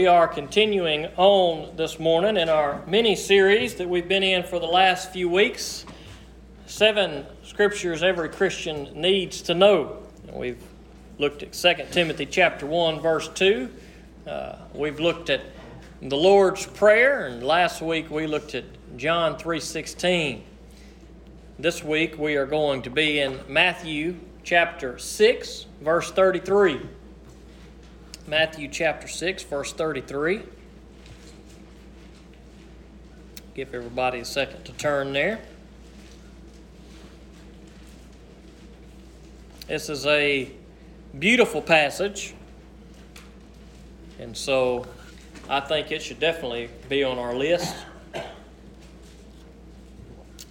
we are continuing on this morning in our mini series that we've been in for the last few weeks. Seven scriptures every Christian needs to know. We've looked at 2 Timothy chapter 1 verse 2. Uh, we've looked at the Lord's prayer and last week we looked at John 3:16. This week we are going to be in Matthew chapter 6 verse 33. Matthew chapter 6, verse 33. Give everybody a second to turn there. This is a beautiful passage, and so I think it should definitely be on our list. Of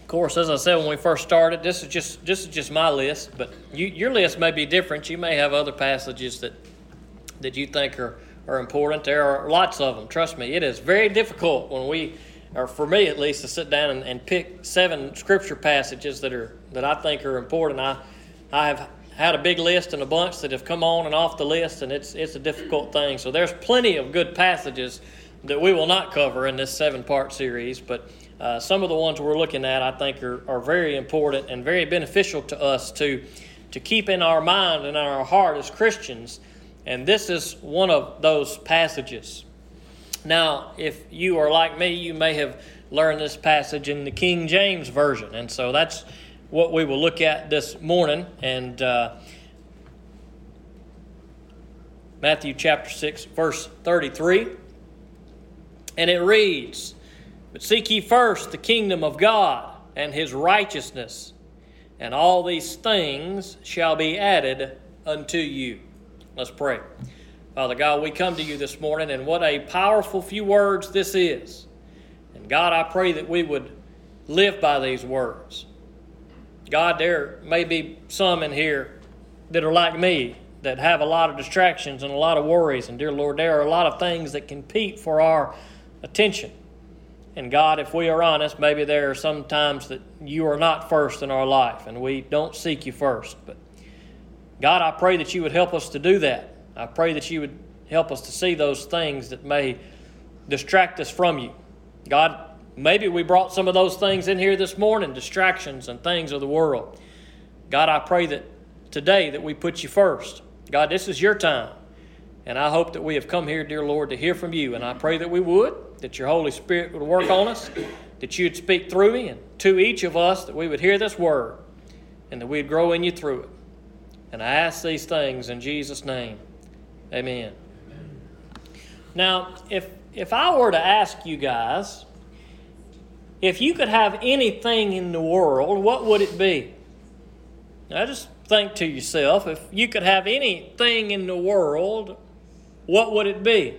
course, as I said when we first started, this is just this is just my list, but you, your list may be different. You may have other passages that that you think are, are important. There are lots of them. Trust me, it is very difficult when we, or for me at least, to sit down and, and pick seven scripture passages that are that I think are important. I I have had a big list and a bunch that have come on and off the list, and it's it's a difficult thing. So there's plenty of good passages that we will not cover in this seven part series, but uh, some of the ones we're looking at I think are, are very important and very beneficial to us to to keep in our mind and in our heart as Christians and this is one of those passages. Now, if you are like me, you may have learned this passage in the King James Version. And so that's what we will look at this morning. And uh, Matthew chapter 6, verse 33. And it reads But seek ye first the kingdom of God and his righteousness, and all these things shall be added unto you. Let's pray. Father God, we come to you this morning, and what a powerful few words this is. And God, I pray that we would live by these words. God, there may be some in here that are like me, that have a lot of distractions and a lot of worries. And dear Lord, there are a lot of things that compete for our attention. And God, if we are honest, maybe there are some times that you are not first in our life and we don't seek you first. But God, I pray that you would help us to do that. I pray that you would help us to see those things that may distract us from you. God, maybe we brought some of those things in here this morning, distractions and things of the world. God, I pray that today that we put you first. God, this is your time. And I hope that we have come here, dear Lord, to hear from you. And I pray that we would, that your Holy Spirit would work on us, that you'd speak through me and to each of us, that we would hear this word and that we'd grow in you through it. And I ask these things in Jesus' name. Amen. Amen. Now, if if I were to ask you guys, if you could have anything in the world, what would it be? Now just think to yourself, if you could have anything in the world, what would it be?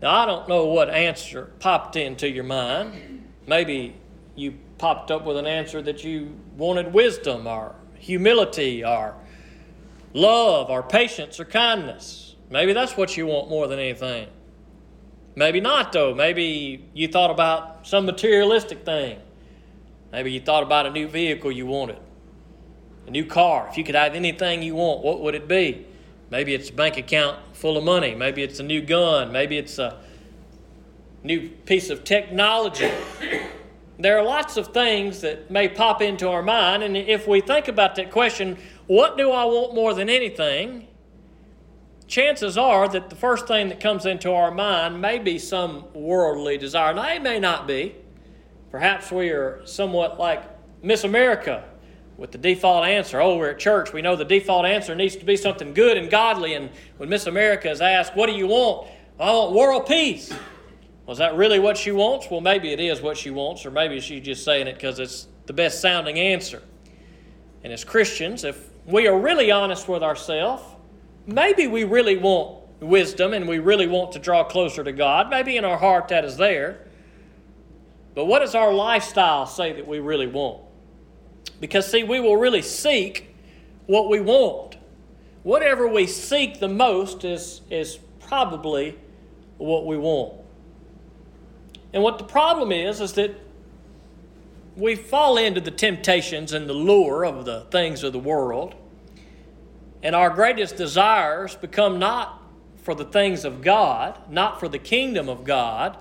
Now I don't know what answer popped into your mind. Maybe you popped up with an answer that you wanted wisdom or humility or love or patience or kindness. Maybe that's what you want more than anything. Maybe not, though. Maybe you thought about some materialistic thing. Maybe you thought about a new vehicle you wanted, a new car. If you could have anything you want, what would it be? Maybe it's a bank account full of money. Maybe it's a new gun. Maybe it's a new piece of technology there are lots of things that may pop into our mind, and if we think about that question, what do I want more than anything? Chances are that the first thing that comes into our mind may be some worldly desire. Now, it may not be. Perhaps we are somewhat like Miss America with the default answer. Oh, we're at church. We know the default answer needs to be something good and godly. And when Miss America is asked, What do you want? I want world peace. Was that really what she wants? Well, maybe it is what she wants, or maybe she's just saying it because it's the best sounding answer. And as Christians, if we are really honest with ourselves, maybe we really want wisdom and we really want to draw closer to God. Maybe in our heart that is there. But what does our lifestyle say that we really want? Because, see, we will really seek what we want. Whatever we seek the most is, is probably what we want. And what the problem is, is that we fall into the temptations and the lure of the things of the world, and our greatest desires become not for the things of God, not for the kingdom of God,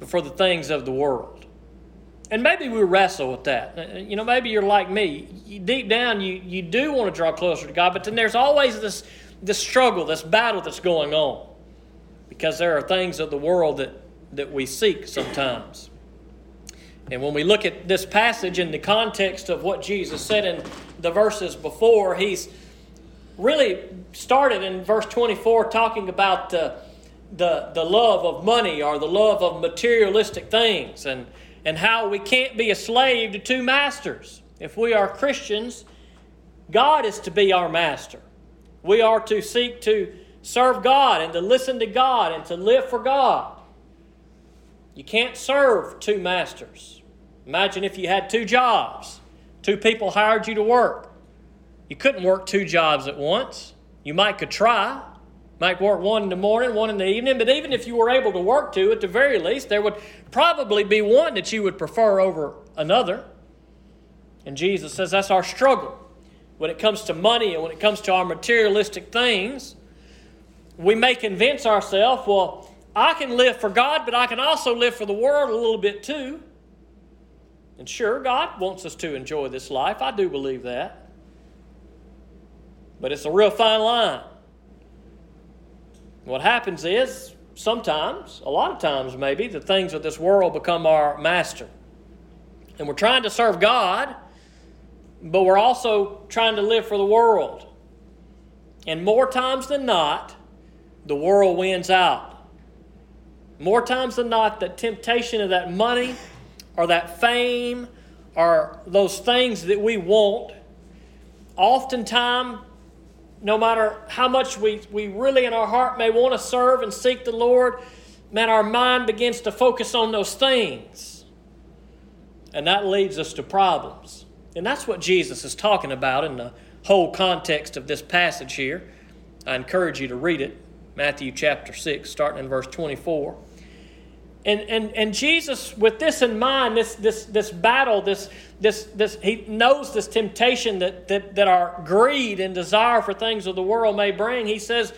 but for the things of the world. And maybe we wrestle with that. Uh, you know, maybe you're like me. Deep down, you, you do want to draw closer to God, but then there's always this, this struggle, this battle that's going on because there are things of the world that, that we seek sometimes. And when we look at this passage in the context of what Jesus said in the verses before, he's really started in verse 24 talking about the, the, the love of money or the love of materialistic things and, and how we can't be a slave to two masters. If we are Christians, God is to be our master. We are to seek to serve God and to listen to God and to live for God. You can't serve two masters. Imagine if you had two jobs, two people hired you to work. You couldn't work two jobs at once. You might could try. Might work one in the morning, one in the evening, but even if you were able to work two, at the very least, there would probably be one that you would prefer over another. And Jesus says that's our struggle. When it comes to money and when it comes to our materialistic things, we may convince ourselves, well, I can live for God, but I can also live for the world a little bit too. And sure, God wants us to enjoy this life. I do believe that. But it's a real fine line. What happens is, sometimes, a lot of times maybe, the things of this world become our master. And we're trying to serve God, but we're also trying to live for the world. And more times than not, the world wins out. More times than not, the temptation of that money or that fame or those things that we want, oftentimes, no matter how much we, we really in our heart may want to serve and seek the Lord, man, our mind begins to focus on those things. And that leads us to problems. And that's what Jesus is talking about in the whole context of this passage here. I encourage you to read it, Matthew chapter 6, starting in verse 24. And, and, and Jesus, with this in mind, this, this, this battle, this, this, this, he knows this temptation that, that, that our greed and desire for things of the world may bring. He says,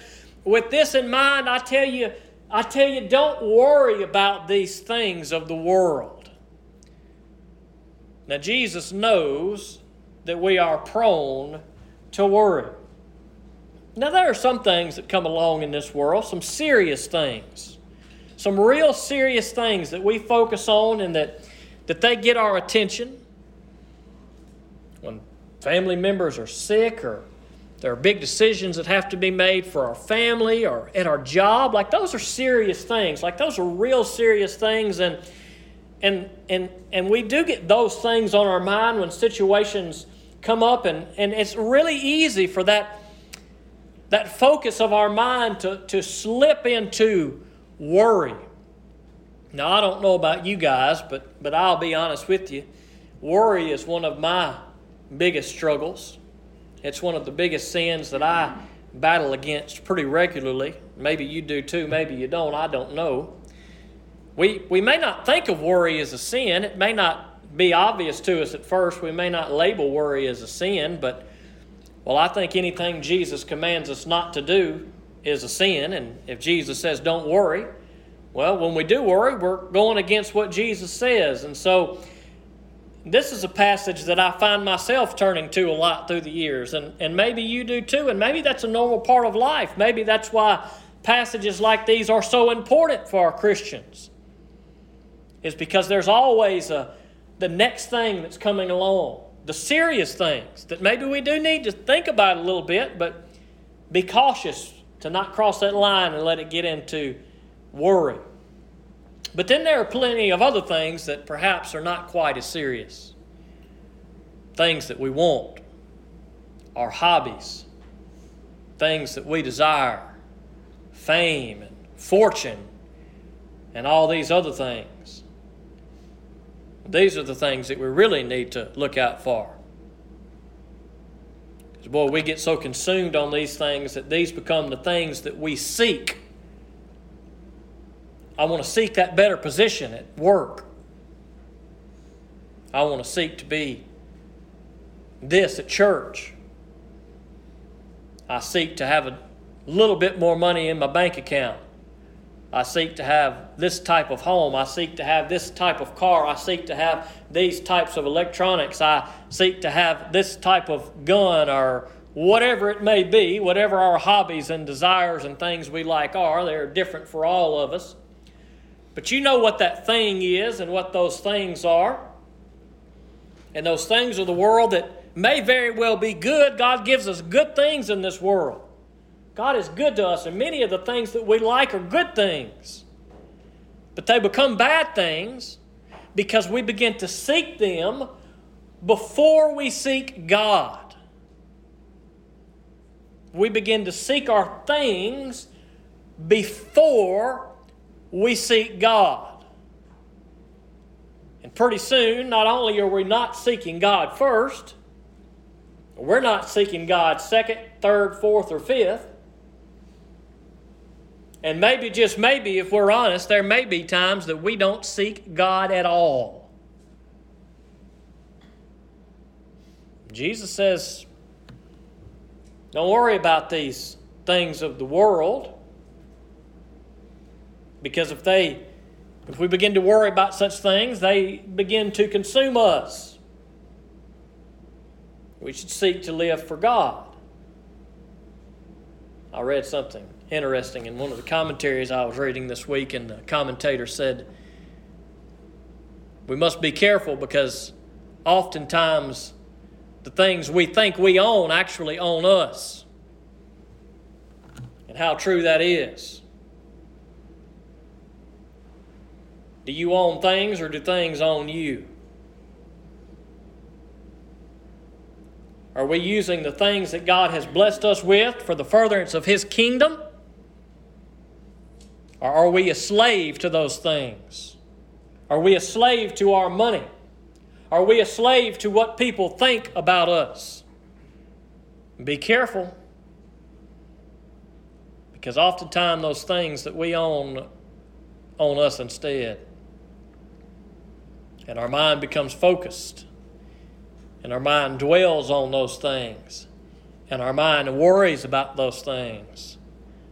with this in mind, I tell you, I tell you, don't worry about these things of the world. Now, Jesus knows that we are prone to worry. Now, there are some things that come along in this world, some serious things some real serious things that we focus on and that, that they get our attention. When family members are sick or there are big decisions that have to be made for our family or at our job, like those are serious things. Like those are real serious things and and and and we do get those things on our mind when situations come up and, and it's really easy for that that focus of our mind to, to slip into worry. Now, I don't know about you guys, but, but I'll be honest with you. Worry is one of my biggest struggles. It's one of the biggest sins that I battle against pretty regularly. Maybe you do too, maybe you don't, I don't know. We, we may not think of worry as a sin. It may not be obvious to us at first. We may not label worry as a sin, but, well, I think anything Jesus commands us not to do is a sin. And if Jesus says, don't worry, well, when we do worry, we're going against what Jesus says. And so, this is a passage that I find myself turning to a lot through the years. And, and maybe you do too. And maybe that's a normal part of life. Maybe that's why passages like these are so important for our Christians, is because there's always a, the next thing that's coming along, the serious things that maybe we do need to think about a little bit, but be cautious to not cross that line and let it get into worry. But then there are plenty of other things that perhaps are not quite as serious. Things that we want, our hobbies, things that we desire, fame and fortune, and all these other things. These are the things that we really need to look out for. Boy, we get so consumed on these things that these become the things that we seek. I want to seek that better position at work. I want to seek to be this at church. I seek to have a little bit more money in my bank account. I seek to have this type of home. I seek to have this type of car. I seek to have these types of electronics. I seek to have this type of gun or whatever it may be, whatever our hobbies and desires and things we like are. They're different for all of us. But you know what that thing is and what those things are. And those things are the world that may very well be good. God gives us good things in this world. God is good to us, and many of the things that we like are good things. But they become bad things because we begin to seek them before we seek God. We begin to seek our things before we seek God. And pretty soon, not only are we not seeking God first, we're not seeking God second, third, fourth, or fifth. And maybe, just maybe, if we're honest, there may be times that we don't seek God at all. Jesus says, don't worry about these things of the world. Because if they if we begin to worry about such things, they begin to consume us. We should seek to live for God. I read something interesting in one of the commentaries I was reading this week, and the commentator said, We must be careful because oftentimes the things we think we own actually own us. And how true that is. Do you own things or do things own you? Are we using the things that God has blessed us with for the furtherance of His kingdom? Or are we a slave to those things? Are we a slave to our money? Are we a slave to what people think about us? Be careful. Because oftentimes those things that we own own us instead. And our mind becomes focused. And our mind dwells on those things. And our mind worries about those things.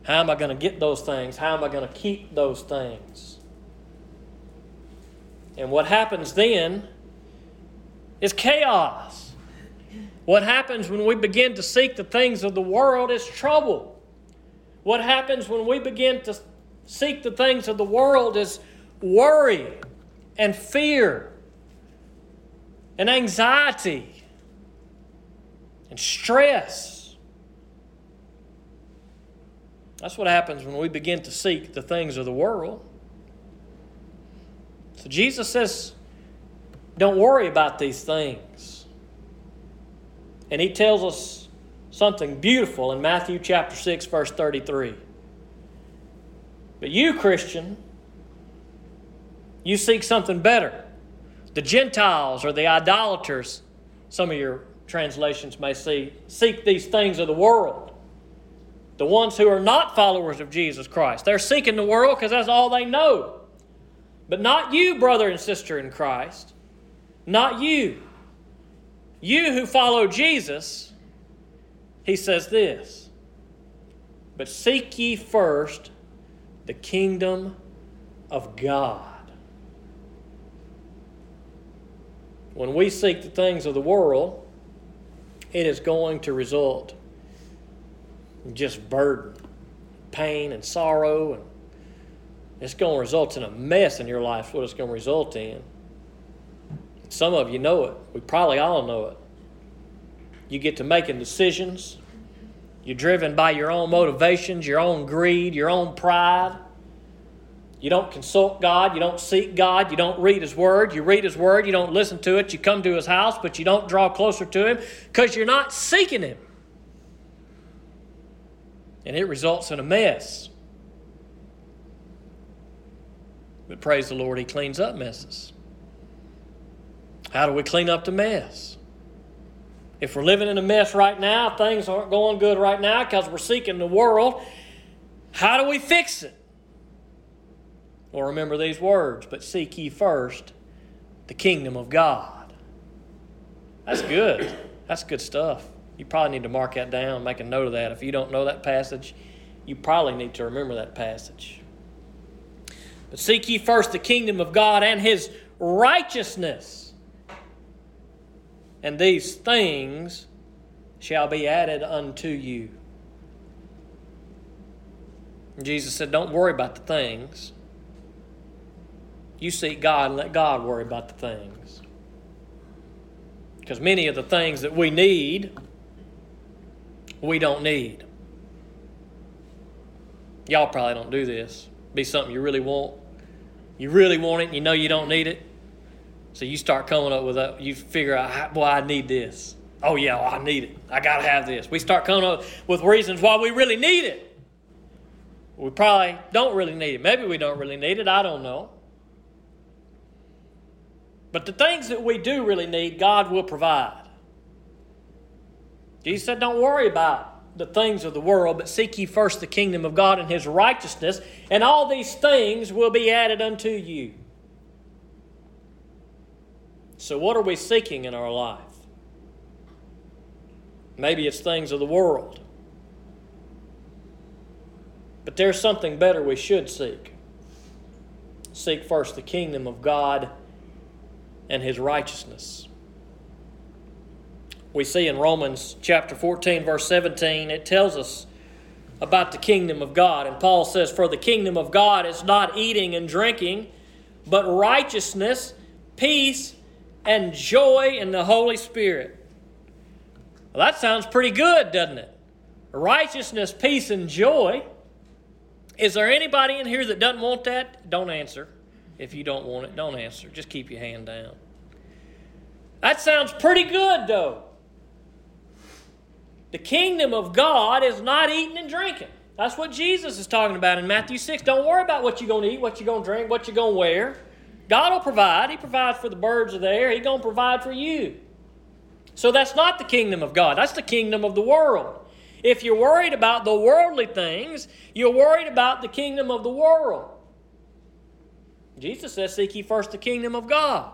How am I going to get those things? How am I going to keep those things? And what happens then is chaos. What happens when we begin to seek the things of the world is trouble. What happens when we begin to seek the things of the world is worry and fear and anxiety and stress. That's what happens when we begin to seek the things of the world. So Jesus says, don't worry about these things. And he tells us something beautiful in Matthew chapter 6, verse 33. But you, Christian, you seek something better. The Gentiles or the idolaters, some of your translations may see, seek these things of the world the ones who are not followers of Jesus Christ. They're seeking the world because that's all they know. But not you, brother and sister in Christ. Not you. You who follow Jesus, he says this But seek ye first the kingdom of God. When we seek the things of the world, it is going to result just burden, pain, and sorrow. And it's going to result in a mess in your life, what it's going to result in. Some of you know it. We probably all know it. You get to making decisions. You're driven by your own motivations, your own greed, your own pride. You don't consult God. You don't seek God. You don't read His Word. You read His Word. You don't listen to it. You come to His house, but you don't draw closer to Him because you're not seeking Him and it results in a mess. But praise the Lord, He cleans up messes. How do we clean up the mess? If we're living in a mess right now, things aren't going good right now because we're seeking the world, how do we fix it? Well, remember these words, but seek ye first the kingdom of God. That's good. That's good stuff. You probably need to mark that down, make a note of that. If you don't know that passage, you probably need to remember that passage. But seek ye first the kingdom of God and his righteousness, and these things shall be added unto you. Jesus said, Don't worry about the things. You seek God and let God worry about the things. Because many of the things that we need, we don't need. Y'all probably don't do this. Be something you really want. You really want it you know you don't need it. So you start coming up with a, you figure out, boy, I need this. Oh, yeah, well, I need it. I got to have this. We start coming up with reasons why we really need it. We probably don't really need it. Maybe we don't really need it. I don't know. But the things that we do really need, God will provide. Jesus said, Don't worry about the things of the world, but seek ye first the kingdom of God and his righteousness, and all these things will be added unto you. So, what are we seeking in our life? Maybe it's things of the world. But there's something better we should seek. Seek first the kingdom of God and his righteousness. We see in Romans chapter 14, verse 17, it tells us about the kingdom of God. And Paul says, For the kingdom of God is not eating and drinking, but righteousness, peace, and joy in the Holy Spirit. Well, that sounds pretty good, doesn't it? Righteousness, peace, and joy. Is there anybody in here that doesn't want that? Don't answer. If you don't want it, don't answer. Just keep your hand down. That sounds pretty good, though. The kingdom of God is not eating and drinking. That's what Jesus is talking about in Matthew 6. Don't worry about what you're going to eat, what you're going to drink, what you're going to wear. God will provide. He provides for the birds of the air. He's going to provide for you. So that's not the kingdom of God. That's the kingdom of the world. If you're worried about the worldly things, you're worried about the kingdom of the world. Jesus says, Seek ye first the kingdom of God.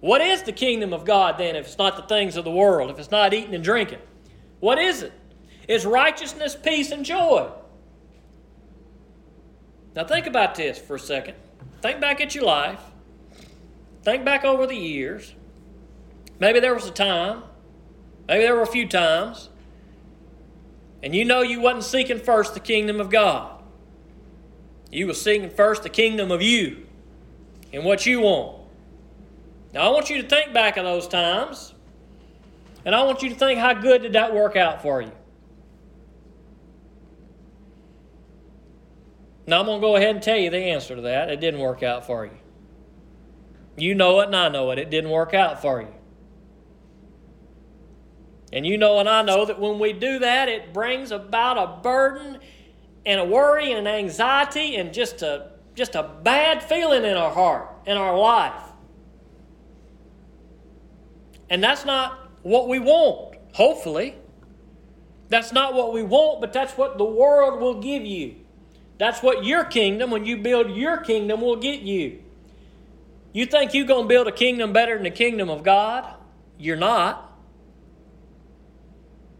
What is the kingdom of God then if it's not the things of the world, if it's not eating and drinking? What is it? It's righteousness, peace, and joy. Now think about this for a second. Think back at your life. Think back over the years. Maybe there was a time, maybe there were a few times, and you know you wasn't seeking first the kingdom of God. You were seeking first the kingdom of you and what you want. Now, I want you to think back of those times, and I want you to think how good did that work out for you. Now, I'm going to go ahead and tell you the answer to that. It didn't work out for you. You know it, and I know it. It didn't work out for you. And you know, and I know that when we do that, it brings about a burden and a worry and an anxiety and just a just a bad feeling in our heart, in our life. And that's not what we want, hopefully. That's not what we want, but that's what the world will give you. That's what your kingdom, when you build your kingdom, will get you. You think you're going to build a kingdom better than the kingdom of God? You're not.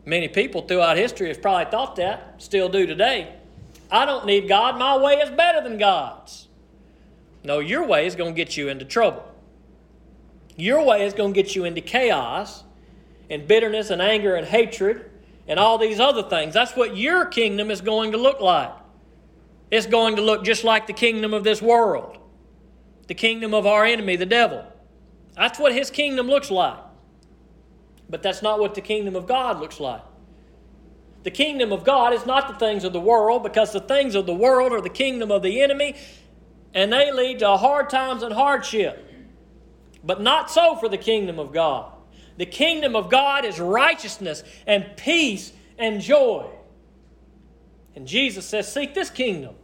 Many people throughout history have probably thought that, still do today. I don't need God. My way is better than God's. No, your way is going to get you into trouble. Your way is going to get you into chaos and bitterness and anger and hatred and all these other things. That's what your kingdom is going to look like. It's going to look just like the kingdom of this world, the kingdom of our enemy, the devil. That's what his kingdom looks like. But that's not what the kingdom of God looks like. The kingdom of God is not the things of the world because the things of the world are the kingdom of the enemy and they lead to hard times and hardship. But not so for the kingdom of God. The kingdom of God is righteousness and peace and joy. And Jesus says, Seek this kingdom.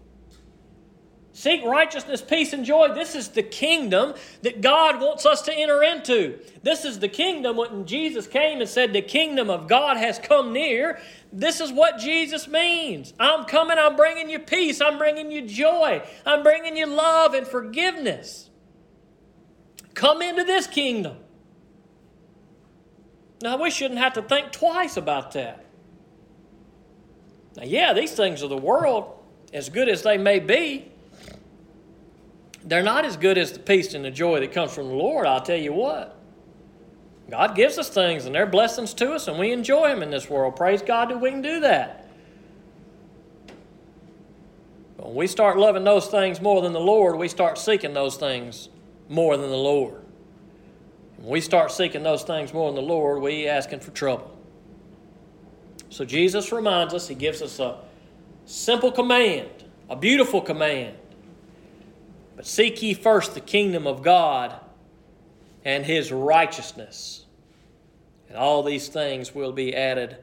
Seek righteousness, peace, and joy. This is the kingdom that God wants us to enter into. This is the kingdom when Jesus came and said, The kingdom of God has come near. This is what Jesus means. I'm coming, I'm bringing you peace, I'm bringing you joy, I'm bringing you love and forgiveness. Come into this kingdom. Now, we shouldn't have to think twice about that. Now, yeah, these things of the world, as good as they may be, they're not as good as the peace and the joy that comes from the Lord, I'll tell you what. God gives us things and they're blessings to us, and we enjoy them in this world. Praise God that we can do that. But when we start loving those things more than the Lord, we start seeking those things more than the Lord. When we start seeking those things more than the Lord, we asking for trouble. So Jesus reminds us, he gives us a simple command, a beautiful command. But seek ye first the kingdom of God and his righteousness, and all these things will be added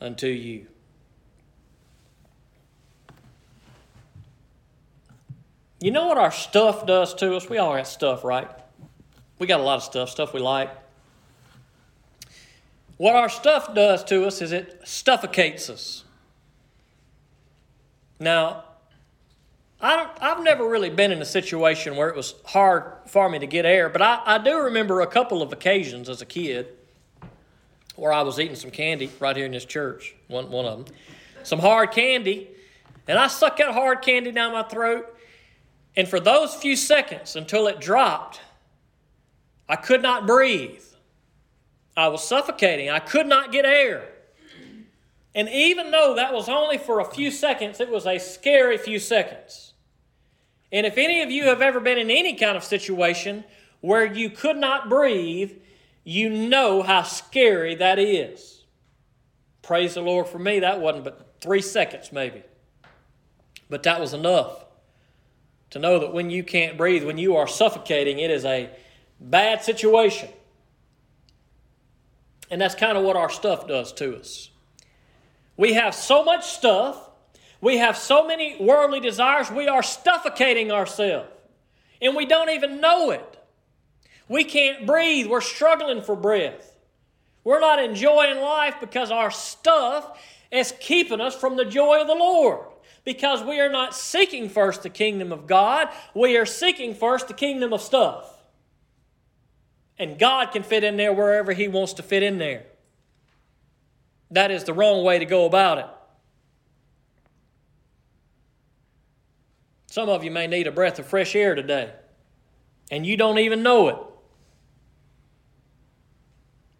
unto you. You know what our stuff does to us? We all got stuff, right? We got a lot of stuff, stuff we like. What our stuff does to us is it suffocates us. Now, I have never really been in a situation where it was hard for me to get air, but I, I do remember a couple of occasions as a kid where I was eating some candy right here in this church, one, one of them, some hard candy, and I sucked that hard candy down my throat, and for those few seconds until it dropped, I could not breathe. I was suffocating. I could not get air. And even though that was only for a few seconds, it was a scary few seconds. And if any of you have ever been in any kind of situation where you could not breathe, you know how scary that is. Praise the Lord for me, that wasn't but three seconds maybe. But that was enough to know that when you can't breathe, when you are suffocating, it is a bad situation. And that's kind of what our stuff does to us. We have so much stuff, we have so many worldly desires, we are suffocating ourselves. And we don't even know it. We can't breathe, we're struggling for breath. We're not enjoying life because our stuff is keeping us from the joy of the Lord. Because we are not seeking first the kingdom of God, we are seeking first the kingdom of stuff. And God can fit in there wherever He wants to fit in there. That is the wrong way to go about it. Some of you may need a breath of fresh air today, and you don't even know it.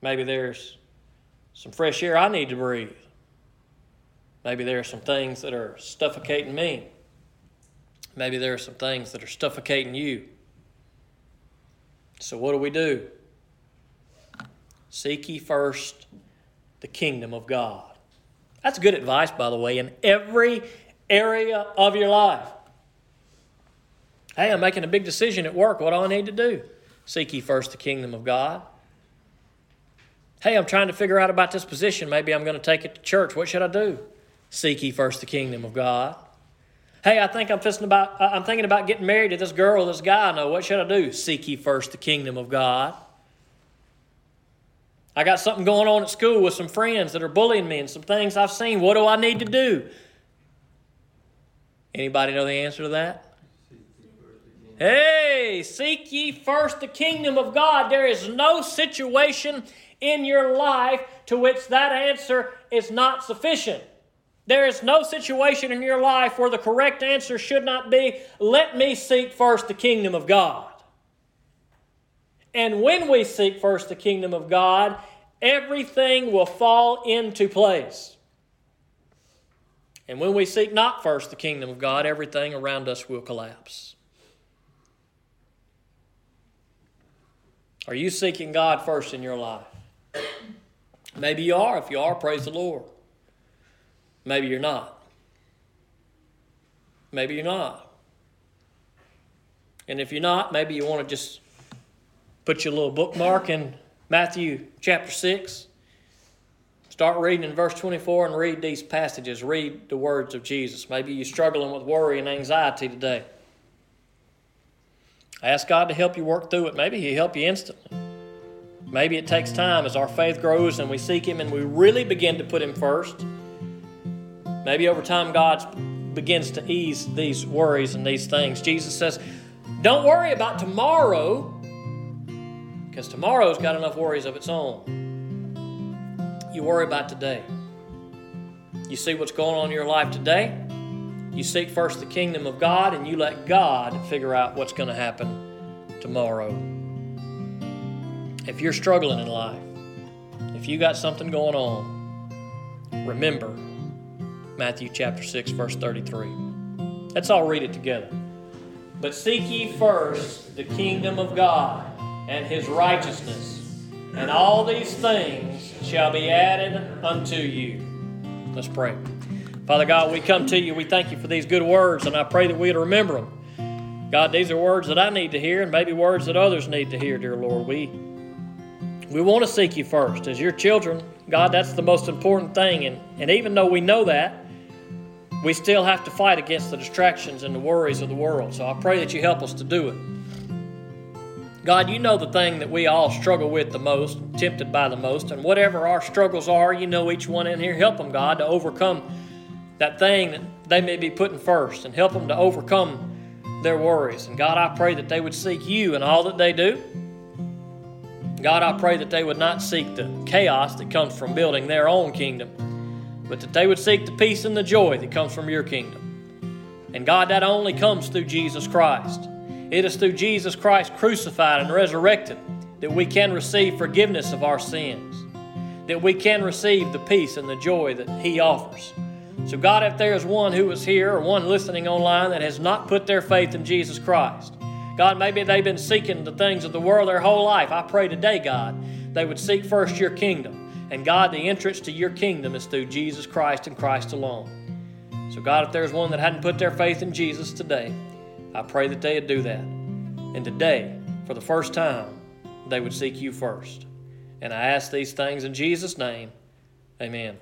Maybe there's some fresh air I need to breathe. Maybe there are some things that are suffocating me. Maybe there are some things that are suffocating you. So, what do we do? Seek ye first the kingdom of God. That's good advice, by the way, in every area of your life. Hey, I'm making a big decision at work. What do I need to do? Seek ye first the kingdom of God. Hey, I'm trying to figure out about this position. Maybe I'm going to take it to church. What should I do? Seek ye first the kingdom of God. Hey, I think I'm thinking about I'm thinking about getting married to this girl this guy. I know. what should I do? Seek ye first the kingdom of God. I got something going on at school with some friends that are bullying me and some things I've seen. What do I need to do? Anybody know the answer to that? Hey, seek ye first the kingdom of God. There is no situation in your life to which that answer is not sufficient. There is no situation in your life where the correct answer should not be, let me seek first the kingdom of God. And when we seek first the kingdom of God, everything will fall into place. And when we seek not first the kingdom of God, everything around us will collapse. Are you seeking God first in your life? Maybe you are. If you are, praise the Lord. Maybe you're not. Maybe you're not. And if you're not, maybe you want to just put your little bookmark in Matthew chapter 6. Start reading in verse 24 and read these passages. Read the words of Jesus. Maybe you're struggling with worry and anxiety today. Ask God to help you work through it. Maybe He'll help you instantly. Maybe it takes time as our faith grows and we seek Him and we really begin to put Him first. Maybe over time God begins to ease these worries and these things. Jesus says, Don't worry about tomorrow, because tomorrow's got enough worries of its own. You worry about today. You see what's going on in your life today. You seek first the kingdom of God and you let God figure out what's going to happen tomorrow. If you're struggling in life, if you got something going on, remember Matthew chapter 6, verse 33. Let's all read it together. But seek ye first the kingdom of God and his righteousness, and all these things shall be added unto you. Let's pray. Father God, we come to you. We thank you for these good words, and I pray that we'd remember them. God, these are words that I need to hear, and maybe words that others need to hear, dear Lord. We we want to seek you first as your children. God, that's the most important thing. And, and even though we know that, we still have to fight against the distractions and the worries of the world. So I pray that you help us to do it. God, you know the thing that we all struggle with the most, tempted by the most, and whatever our struggles are, you know each one in here. Help them, God, to overcome that thing that they may be putting first and help them to overcome their worries. And God, I pray that they would seek you in all that they do. God, I pray that they would not seek the chaos that comes from building their own kingdom, but that they would seek the peace and the joy that comes from your kingdom. And God, that only comes through Jesus Christ. It is through Jesus Christ crucified and resurrected that we can receive forgiveness of our sins, that we can receive the peace and the joy that He offers. So, God, if there is one who is here or one listening online that has not put their faith in Jesus Christ, God, maybe they've been seeking the things of the world their whole life. I pray today, God, they would seek first your kingdom. And God, the entrance to your kingdom is through Jesus Christ and Christ alone. So, God, if there's one that hadn't put their faith in Jesus today, I pray that they would do that. And today, for the first time, they would seek you first. And I ask these things in Jesus' name. Amen.